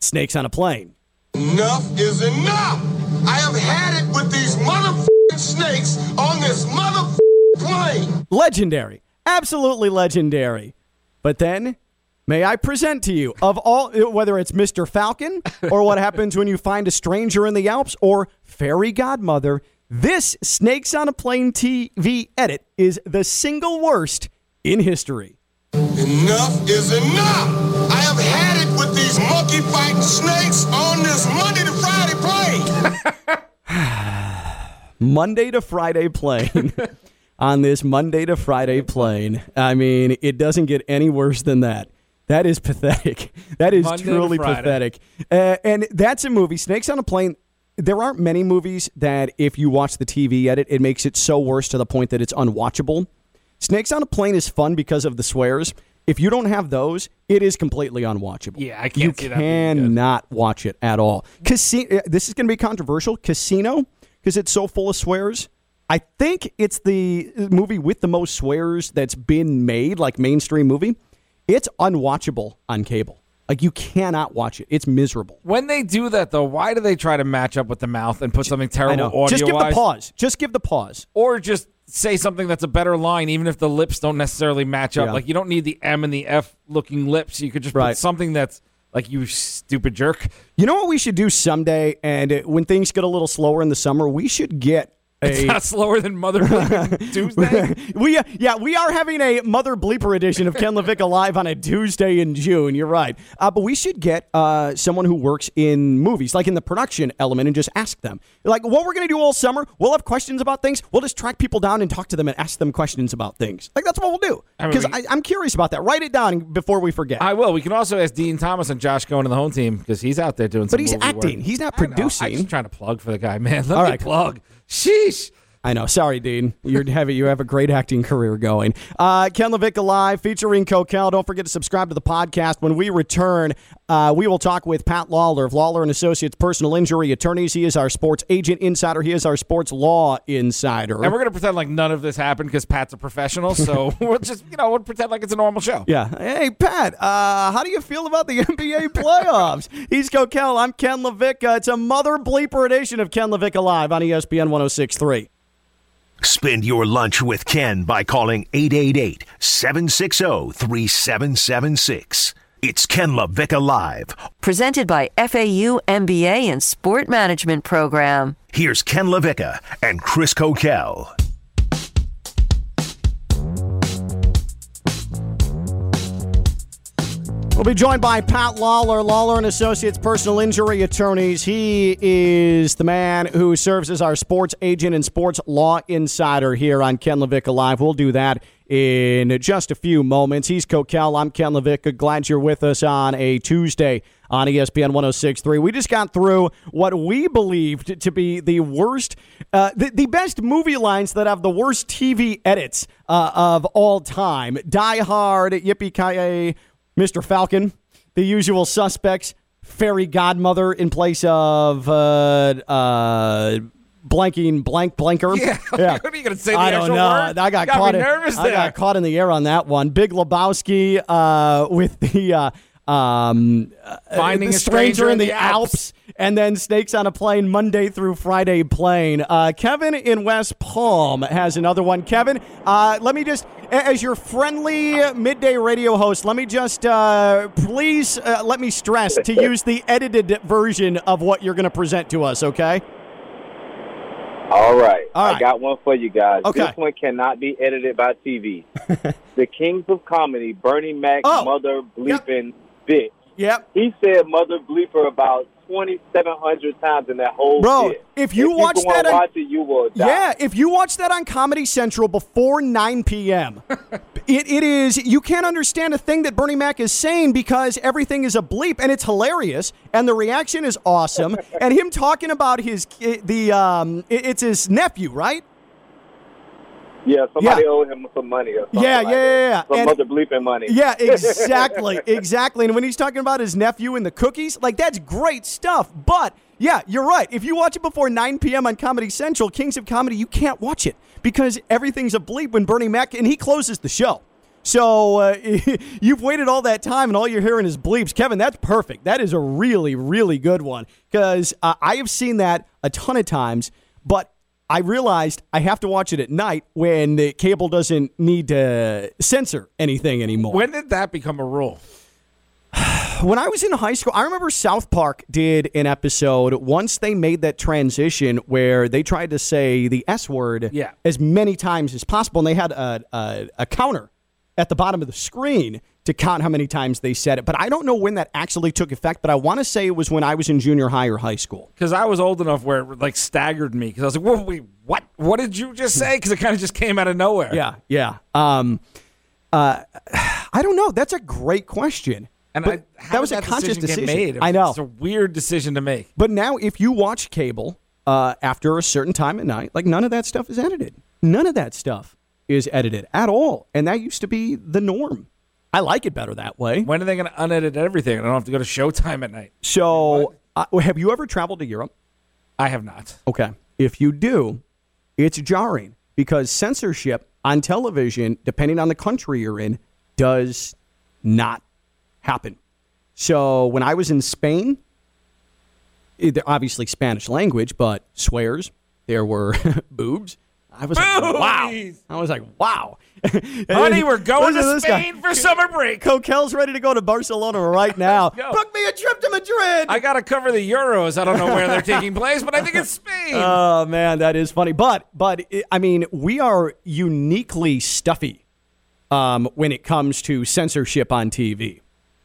Snakes on a Plane. Enough is enough! I have had it with these motherfucking snakes on this motherfucking plane! Legendary. Absolutely legendary. But then, may I present to you, of all, whether it's Mr. Falcon or what happens when you find a stranger in the Alps or Fairy Godmother, this Snakes on a Plane TV edit is the single worst in history. Enough is enough! I have had it with these monkey fighting snakes on this Monday to Friday plane! <sighs> Monday to Friday plane. <laughs> on this Monday to Friday plane. I mean, it doesn't get any worse than that. That is pathetic. <laughs> That is Monday truly pathetic. Uh, and that's a movie. Snakes on a Plane. There aren't many movies that, if you watch the TV edit, it makes it so worse to the point that it's unwatchable. Snakes on a Plane is fun because of the swears. If you don't have those, it is completely unwatchable. Yeah, I can't You see that being good. cannot watch it at all. Casino. This is going to be controversial. Casino, because it's so full of swears. I think it's the movie with the most swears that's been made, like mainstream movie. It's unwatchable on cable. Like you cannot watch it. It's miserable. When they do that though, why do they try to match up with the mouth and put something terrible audio Just give the pause. Just give the pause. Or just say something that's a better line, even if the lips don't necessarily match up. Yeah. Like you don't need the M and the F looking lips. You could just Right. put something that's like you stupid jerk. You know what we should do someday? And uh, when things get a little slower in the summer, we should get It's not slower than Mother <laughs> Tuesday. we uh, yeah we are having a mother bleeper edition of Ken LaVicka live on a Tuesday in June. You're right, uh, but we should get uh, someone who works in movies, like in the production element, and just ask them like what we're gonna do all summer. We'll have questions about things. We'll just track people down and talk to them and ask them questions about things. Like that's what we'll do I mean, because I'm curious about that. Write it down before we forget. I will. We can also ask Dean Thomas and Josh going to the home team because he's out there doing. Some But he's acting. work. He's not producing. I'm just trying to plug for the guy, man. <laughs> Let All me right. plug. Sheesh peace I know. Sorry, Dean. You're <laughs> heavy. You have a great acting career going. Uh, Ken LaVicka Live featuring Coquel. Don't forget to subscribe to the podcast. When we return, uh, we will talk with Pat Lawler of Lawler and Associates Personal Injury Attorneys. He is our sports agent insider. He is our sports law insider. And we're gonna pretend like none of this happened because Pat's a professional. So <laughs> we'll just you know we'll pretend like it's a normal show. yeah. Hey, Pat, uh, how do you feel about the <laughs> NBA playoffs? He's Coquel. I'm Ken LaVicka. Uh, it's a mother bleeper edition of Ken LaVicka Live on ESPN 1063. Spend your lunch with Ken by calling 888 760 3776. It's Ken LaVicka Live. Presented by FAU MBA and Sport Management Program. Here's Ken LaVicka and Chris Coquel. We'll be joined by Pat Lawler, Lawler and Associates Personal Injury Attorneys. He is the man who serves as our sports agent and sports law insider here on Ken LaVicka Live. We'll do that in just a few moments. He's Coquel. I'm Ken LaVicka. Glad you're with us on a Tuesday on ESPN 1063. We just got through what we believed to be the worst, uh, the, the best movie lines that have the worst TV edits uh, of all time. Die Hard, Yippee Ki Mr. Falcon, the usual suspects, fairy godmother in place of uh, uh, blanking blank blanker. Yeah. <laughs> What are you gonna say the I don't know. word? I got Got caught. In, nervous I there. got caught in the air on that one. Big Lebowski uh, with the. Uh, um, uh, Finding the a stranger in the Alps, and then Snakes on a Plane Monday through Friday plane. Uh, Kevin in West Palm has another one. Kevin, uh, let me just as your friendly midday radio host, let me just uh, please uh, let me stress to <laughs> use the edited version of what you're going to present to us. Okay. All right. All right. I got one for you guys. Okay. This one cannot be edited by TV. <laughs> the Kings of Comedy, Bernie Mac, mother bleeping bitch. Oh. Yep. He said mother bleeper about 2,700 times in that whole Bro, bit. if you watch go that on- watch it, you will die. Yeah, if you watch that on Comedy Central before 9 p.m., <laughs> it, it is, you can't understand a thing that Bernie Mac is saying because everything is a bleep and it's hilarious and the reaction is awesome. <laughs> and him talking about his, the, um, it- it's his nephew, right? Yeah, somebody Yeah. owed him some money or something. Yeah, yeah, yeah, yeah. Some And- mother bleeping money. Yeah, <laughs> exactly, exactly. And when he's talking about his nephew and the cookies, like that's great stuff. But yeah, you're right. If you watch it before 9 p.m. on Comedy Central, Kings of Comedy, you can't watch it because everything's a bleep when Bernie Mac and he closes the show. So uh, <laughs> you've waited all that time, and all you're hearing is bleeps. Kevin, that's perfect. That is a really, really good one because uh, I have seen that a ton of times, but I realized I have to watch it at night when the cable doesn't need to censor anything anymore. When did that become a rule? <sighs> When I was in high school, I remember South Park did an episode once they made that transition where they tried to say the S word Yeah. as many times as possible, and they had a, a, a counter at the bottom of the screen to count how many times they said it. But I don't know when that actually took effect, but I want to say it was when I was in junior high or high school. Because I was old enough where it like staggered me. Because I was like, "Whoa, wait, what? What did you just say?" Because it kind of just came out of nowhere. Yeah, yeah. Um, uh, I don't know. That's a great question. And I, that was did a conscious decision. decision. Made? I know. It's a weird decision to make. But now, if you watch cable uh, after a certain time at night, like none of that stuff is edited. None of that stuff is edited at all. And that used to be the norm. I like it better that way. When are they going to unedit everything? I don't have to go to Showtime at night. So, uh, have you ever traveled to Europe? I have not. Okay. If you do, it's jarring because censorship on television, depending on the country you're in, does not happen. So when I was in Spain, it- obviously Spanish language, but swears, there were <laughs> boobs. I was like, wow. I was like, wow. <laughs> Honey, we're going to. Spain for summer break. Coquel's ready to go to Barcelona right <laughs> now. Book me a trip to Madrid. I got to cover the Euros. I don't know where they're taking place, but I think it's Spain. <laughs> Oh man, that is funny. But but i- mean, we are uniquely stuffy um, when it comes to censorship on TV.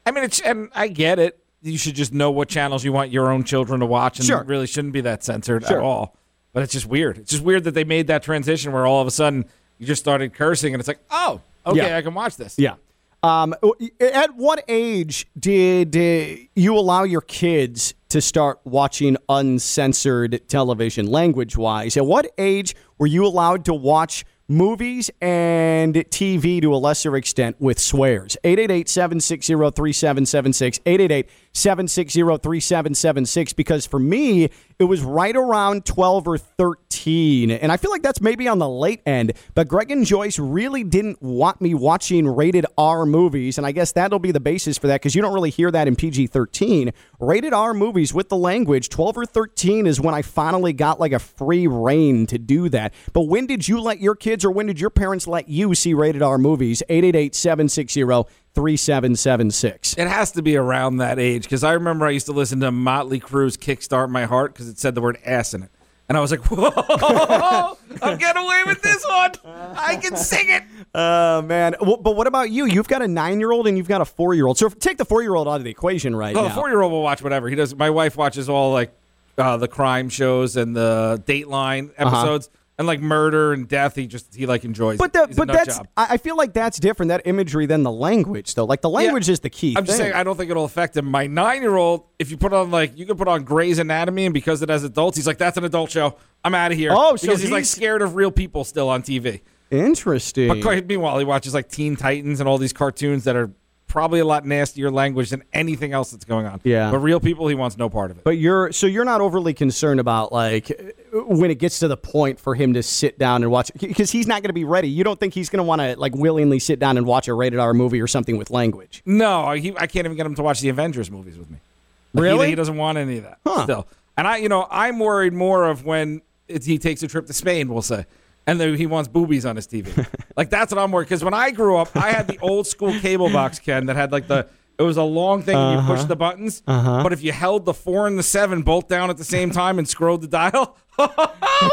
I mean, it's, and I get it. You should just know what channels you want your own children to watch, and Sure. it really shouldn't be that censored Sure. at all. But it's just weird. It's just weird that they made that transition where all of a sudden you just started cursing, and it's like, oh, okay, Yeah. I can watch this. Yeah. Um, at what age did uh, you allow your kids to start watching uncensored television, language wise? At what age were you allowed to watch movies and TV to a lesser extent with swears? 888 760 3776. 888 760 3776. Because for me, it was right around 12 or 13. And I feel like that's maybe on the late end. But Greg and Joyce really didn't want me watching rated R movies. And I guess that'll be the basis for that because you don't really hear that in PG 13. Rated R movies with the language, 12 or 13 is when I finally got like a free reign to do that. But when did you let your kids or when did your parents let you see rated R movies? 888 760 3776. It has to be around that age because I remember I used to listen to Motley Crue's "Kickstart My Heart" because it said the word "ass" in it, and I was like, <laughs> "Whoa, I'm getting away with this one! I can sing it." Oh, man. Well, but what about you? You've got a nine year old and you've got a four year old. So take the four year old out of the equation right Well, now. the four-year-old will watch whatever he does. My wife watches all like uh, the crime shows and the Dateline Uh-huh. And like murder and death. He just he like enjoys. But the, He's but that's job. I feel like that's different that imagery than the language though. Like the language is the key. I'm just saying I don't think it'll affect him. My nine year old, if you put on like you can put on Grey's Anatomy, and because it has adults, he's like, "That's an adult show. I'm out of here." Oh, so because he's, like scared of real people still on TV. Interesting. But meanwhile, he watches like Teen Titans and all these cartoons that are probably a lot nastier language than anything else that's going on. Yeah. But real people, he wants no part of it. But you're so you're not overly concerned about like when it gets to the point for him to sit down and watch because he's not going to be ready. You don't think he's going to want to like willingly sit down and watch a rated R movie or something with language? No, he, I can't even get him to watch the Avengers movies with me. Like, Really? He, he doesn't want any of that Huh. still. And I, you know, I'm worried more of when he takes a trip to Spain. We'll say and then he wants boobies on his TV. <laughs> like that's what I'm worried. Because when I grew up, I had the <laughs> old school cable box, Ken, that had like the it was a long thing and you push Uh-huh. the buttons. Uh-huh. But if you held the four and the seven both down at the same <laughs> time and scrolled the dial,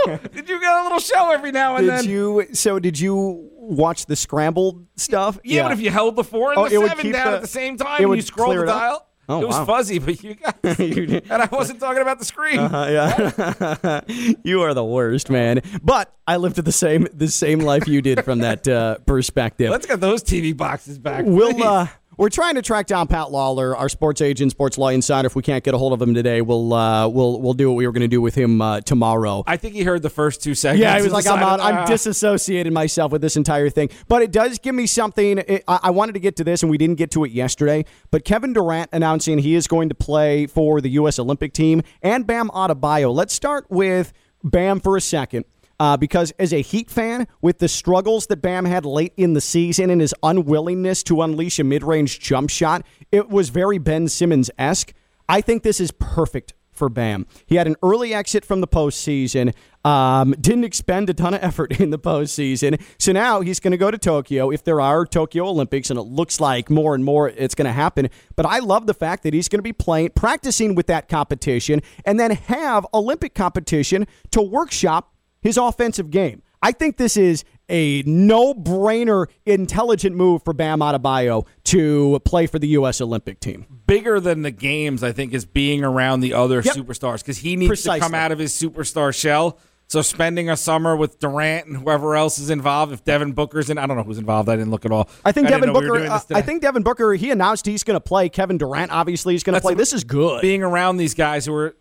did you get a little show every now and Did then? you? So did you watch the scrambled stuff? yeah, but if you held the four and Oh, the seven down the- at the same time and you scrolled the dial. up? Oh, it was wow. fuzzy, but you got <laughs> and I wasn't talking about the screen. Uh-huh, yeah. <laughs> you are the worst, man. But I lived the same the same life you did from that uh, perspective. Let's get those TV boxes back. We'll uh, we're trying to track down Pat Lawler, our sports agent, sports law insider. If we can't get a hold of him today, we'll uh, we'll we'll do what we were going to do with him uh, tomorrow. I think he heard the first two seconds. Yeah, he was like, I'm out. I'm "Ah." disassociated myself with this entire thing. But it does give me something. It, I, I wanted to get to this, and we didn't get to it yesterday. But Kevin Durant announcing he is going to play for the U.S. Olympic team and Bam Adebayo. Let's start with Bam for a second. Uh, because as a Heat fan, with the struggles that Bam had late in the season and his unwillingness to unleash a mid range jump shot, it was very Ben Simmons esque. I think this is perfect for Bam. He had an early exit from the postseason, um, didn't expend a ton of effort <laughs> in the postseason. So now he's going to go to Tokyo if there are Tokyo Olympics, and it looks like more and more it's going to happen. But I love the fact that he's going to be playing, practicing with that competition, and then have Olympic competition to workshop his offensive game. I think this is a no-brainer, intelligent move for Bam Adebayo to play for the U.S. Olympic team. bigger than the games, I think, is being around the other Yep. superstars because he needs to come out of his superstar shell. So spending a summer with Durant and whoever else is involved, if Devin Booker's in, I don't know who's involved. I didn't look at all. I think didn't Devin know we Booker. Uh. I think Devin Booker. He announced he's going to play. Kevin Durant obviously he's going to play. This is good. being around these guys who are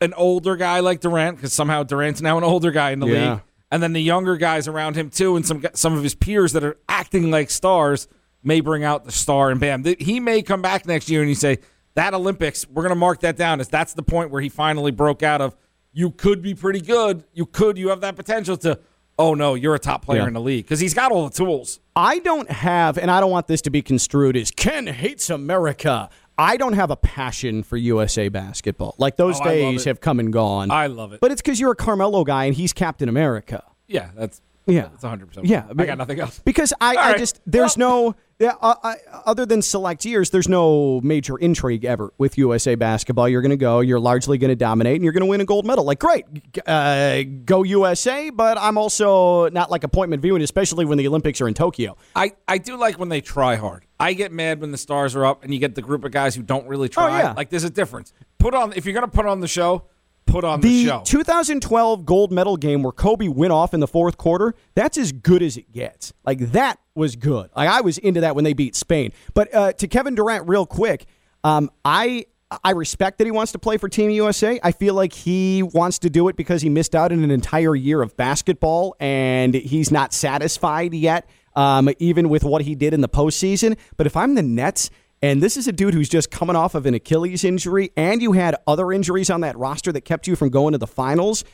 an older guy like Durant, because somehow Durant's now an older guy in the Yeah. league, and then the younger guys around him too, and some some of his peers that are acting like stars may bring out the star. And bam, th- he may come back next year and you say that Olympics, we're going to mark that down as that's the point where he finally broke out of. You could be pretty good. You could. You have that potential to. Oh no, you're a top player Yeah. in the league because he's got all the tools. I don't have, and I don't want this to be construed as Ken hates America. I don't have a passion for USA basketball. Like those Oh, days have come and gone. I love it. But it's because you're a Carmelo guy and he's Captain America. Yeah, that's Yeah. that's 100. percent Yeah, I got nothing else. Because I, I right. just there's no yeah, uh, uh, other than select years, there's no major intrigue ever with USA basketball. You're going to go, you're largely going to dominate, and you're going to win a gold medal. Like great, uh, go USA. But I'm also not like appointment viewing, especially when the Olympics are in Tokyo. I, I do like when they try hard. I get mad when the stars are up and you get the group of guys who don't really try. Oh, yeah. Like there's a difference. Put on if you're gonna put on the show, put on the, The show. 2012 gold medal game where Kobe went off in the fourth quarter, that's as good as it gets. Like that was good. Like I was into that when they beat Spain. But uh, to Kevin Durant, real quick, um, I I respect that he wants to play for Team USA. I feel like he wants to do it because he missed out on an entire year of basketball and he's not satisfied yet, um, even with what he did in the postseason. But if I'm the Nets. And this is a dude who's just coming off of an Achilles injury, and you had other injuries on that roster that kept you from going to the finals.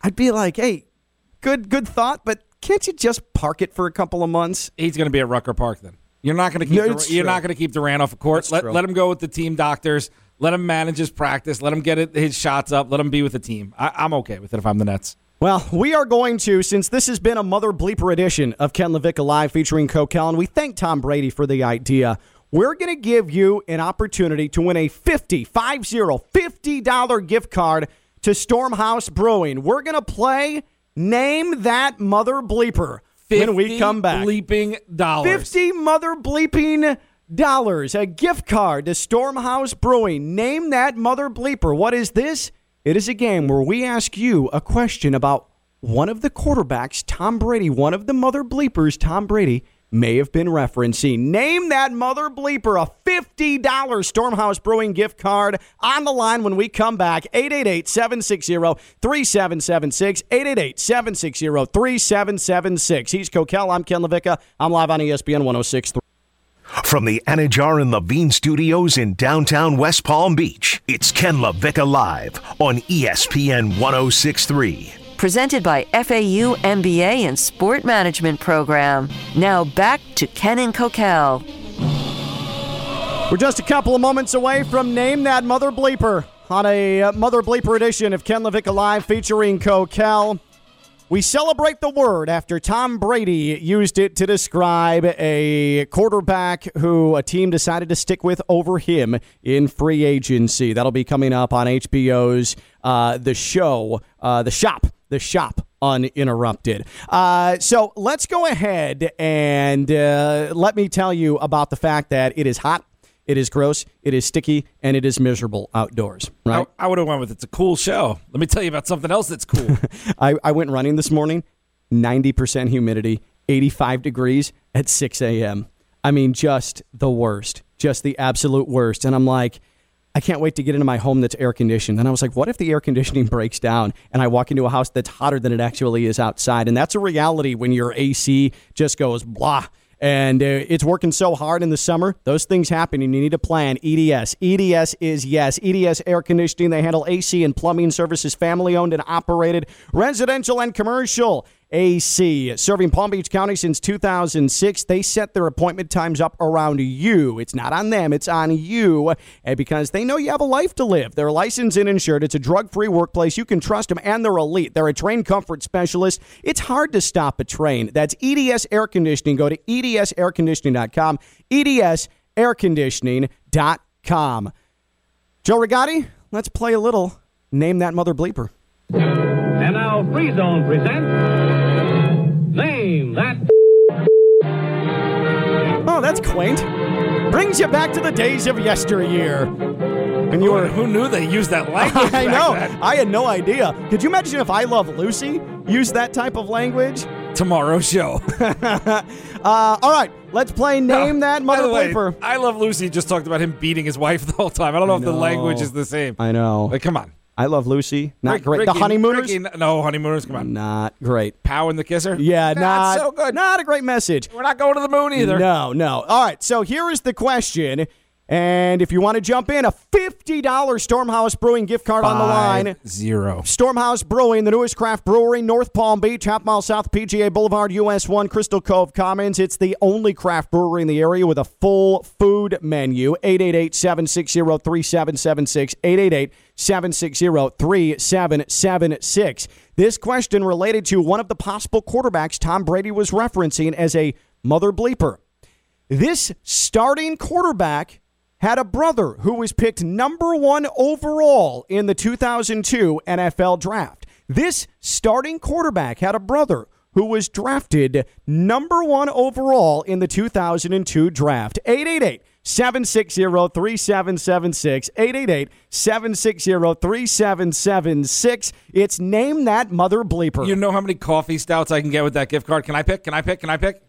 I'd be like, hey, good good thought, but can't you just park it for a couple of months? He's gonna be at Rucker Park then. You're not gonna keep No, Dur- you're not gonna keep Durant off the court. That's Let true. let him go with the team doctors. Let him manage his practice. Let him get it, his shots up. Let him be with the team. I, I'm okay with it if I'm the Nets. Well, we are going to, since this has been a Mother Bleeper edition of Ken LaVicka Live featuring Coquel, and we thank Tom Brady for the idea. We're going to give you an opportunity to win a 50, 50, $50 gift card to Stormhouse Brewing. We're going to play Name That Mother Bleeper when we come back. bleeping dollars. 50 mother bleeping dollars. A gift card to Stormhouse Brewing. Name that mother bleeper. What is this? It is a game where we ask you a question about one of the quarterbacks, Tom Brady, one of the mother bleepers, Tom Brady may have been referencing. Name that mother bleeper. A $50 Stormhouse Brewing gift card on the line when we come back. 888 760 3776. 888 760 3776. He's Coquel. I'm Ken LaVicka. I'm live on ESPN 1063. From the Anidjar and Levine studios in downtown West Palm Beach, it's Ken LaVicka Live on ESPN 1063. Presented by FAU MBA and Sport Management Program. Now back to Ken and Coquel. We're just a couple of moments away from Name That Mother Bleeper on a uh, Mother Bleeper edition of Ken LaVicka Live featuring Coquel. We celebrate the word after Tom Brady used it to describe a quarterback who a team decided to stick with over him in free agency. That'll be coming up on HBO's uh, The Show, uh, The Shop, The Shop uninterrupted. Uh, so let's go ahead and uh, let me tell you about the fact that it is hot. It is gross, it is sticky, and it is miserable outdoors. Right? I, I would have went with it's a cool show. Let me tell you about something else that's cool. <laughs> I, I went running this morning, 90% humidity, 85 degrees at 6 a.m. I mean, just the worst, just the absolute worst. And I'm like, I can't wait to get into my home that's air conditioned. And I was like, what if the air conditioning breaks down and I walk into a house that's hotter than it actually is outside? And that's a reality when your AC just goes blah. And uh, it's working so hard in the summer. Those things happen, and you need a plan. EDS. EDS is yes. EDS Air Conditioning. They handle AC and plumbing services, family owned and operated, residential and commercial. AC, serving Palm Beach County since 2006. They set their appointment times up around you. It's not on them, it's on you and because they know you have a life to live. They're licensed and insured. It's a drug free workplace. You can trust them, and they're elite. They're a trained comfort specialist. It's hard to stop a train. That's EDS Air Conditioning. Go to edsairconditioning.com. edsairconditioning.com. Joe Rigotti, let's play a little Name That Mother Bleeper. And now Free Zone presents Oh, that's quaint. Brings you back to the days of yesteryear. And you were who knew they used that language? <laughs> I know. then? I had no idea. Could you imagine if I Love Lucy used that type of language? Tomorrow show. <laughs> uh, all right, let's play Name That Mother way, Bleeper. I love Lucy. Just talked about him beating his wife the whole time. I don't know if the language is the same. I know. Like, come on. I Love Lucy. Not Rick- great. Ricky- the Honeymooners? Ricky- no, honeymooners. Come on. Not great. Pow and the kisser. Yeah, Not not so good. Not a great message. We're not going to the moon either. No, no. All right, so here is the question. And if you want to jump in, a $50 Stormhouse Brewing gift card on the line. Zero. Stormhouse Brewing, the newest craft brewery, North Palm Beach, half mile south PGA Boulevard, US 1, Crystal Cove Commons. It's the only craft brewery in the area with a full food menu. 888 760 3776. 888 760 3776. This question related to one of the possible quarterbacks Tom Brady was referencing as a mother bleeper. This starting quarterback had a brother who was picked number one overall in the 2002 NFL draft. This starting quarterback had a brother who was drafted number one overall in the 2002 draft. 888 760 3776. 888 760 3776. It's Name That Mother Bleeper. You know how many coffee stouts I can get with that gift card? Can I pick? Can I pick? Can I pick?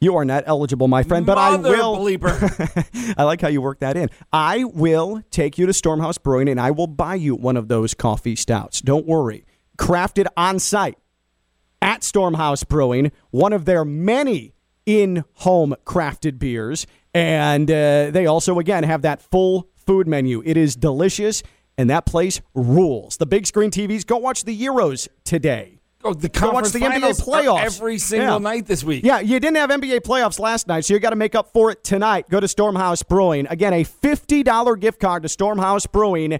You are not eligible, my friend, but Mother I will. bleeper. <laughs> I like how you work that in. I will take you to Stormhouse Brewing and I will buy you one of those coffee stouts. Don't worry. Crafted on site at Stormhouse Brewing, one of their many in home crafted beers. And uh, they also, again, have that full food menu. It is delicious, and that place rules. The big screen TVs, go watch the Euros today. Oh, the Go watch conference the NBA playoffs every single Yeah. night this week. Yeah, you didn't have NBA playoffs last night, so you got to make up for it tonight. Go to Stormhouse Brewing. Again, a $50 gift card to Stormhouse Brewing.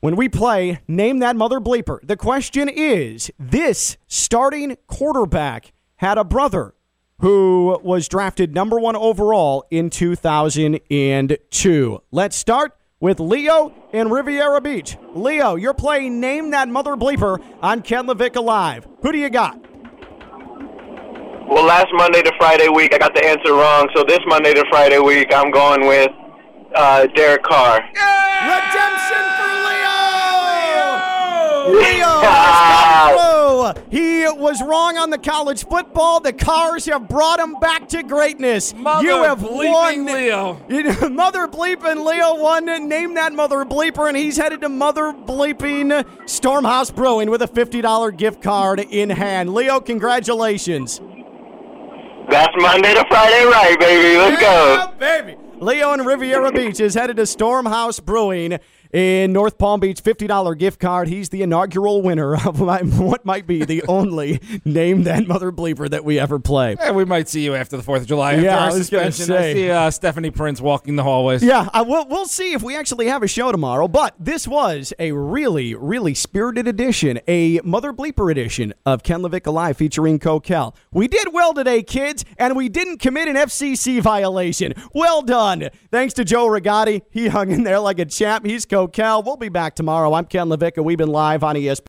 When we play Name That Mother Bleeper, the question is this starting quarterback had a brother who was drafted number one overall in 2002. Let's start with Leo in Riviera Beach. Leo, you're playing Name That Mother Bleeper on Ken LaVicka Live. Who do you got? Well, last Monday to Friday week, I got the answer wrong. So this Monday to Friday week, I'm going with uh, Derek Carr. Redemption for Leo! Leo has come through. He was wrong on the college football. The Carrs have brought him back to greatness. Mother you have won. Leo. <laughs> Mother bleeping Leo won. Name that mother bleeper, and he's headed to Mother bleeping Stormhouse Brewing with a $50 gift card in hand. Leo, congratulations. That's Monday to Friday, right, baby? Let's go. baby. Leo in Riviera Beach is headed to Stormhouse Brewing. In North Palm Beach, $50 gift card. He's the inaugural winner <laughs> of what might be the only name that mother bleeper that we ever play. Yeah, we might see you after the 4th of July. After Yeah, our I was gonna suspension. I see uh, Stephanie Prince walking the hallways. Yeah, I, we'll, we'll see if we actually have a show tomorrow. But this was a really, really spirited edition, a Mother Bleeper edition of Ken LaVicka Live featuring Coquel. We did well today, kids, and we didn't commit an FCC violation. Well done. Thanks to Joe Rigotti. He hung in there like a champ. He's Coquel. We'll be back tomorrow. I'm Ken LaVicka, and we've been live on ESPN.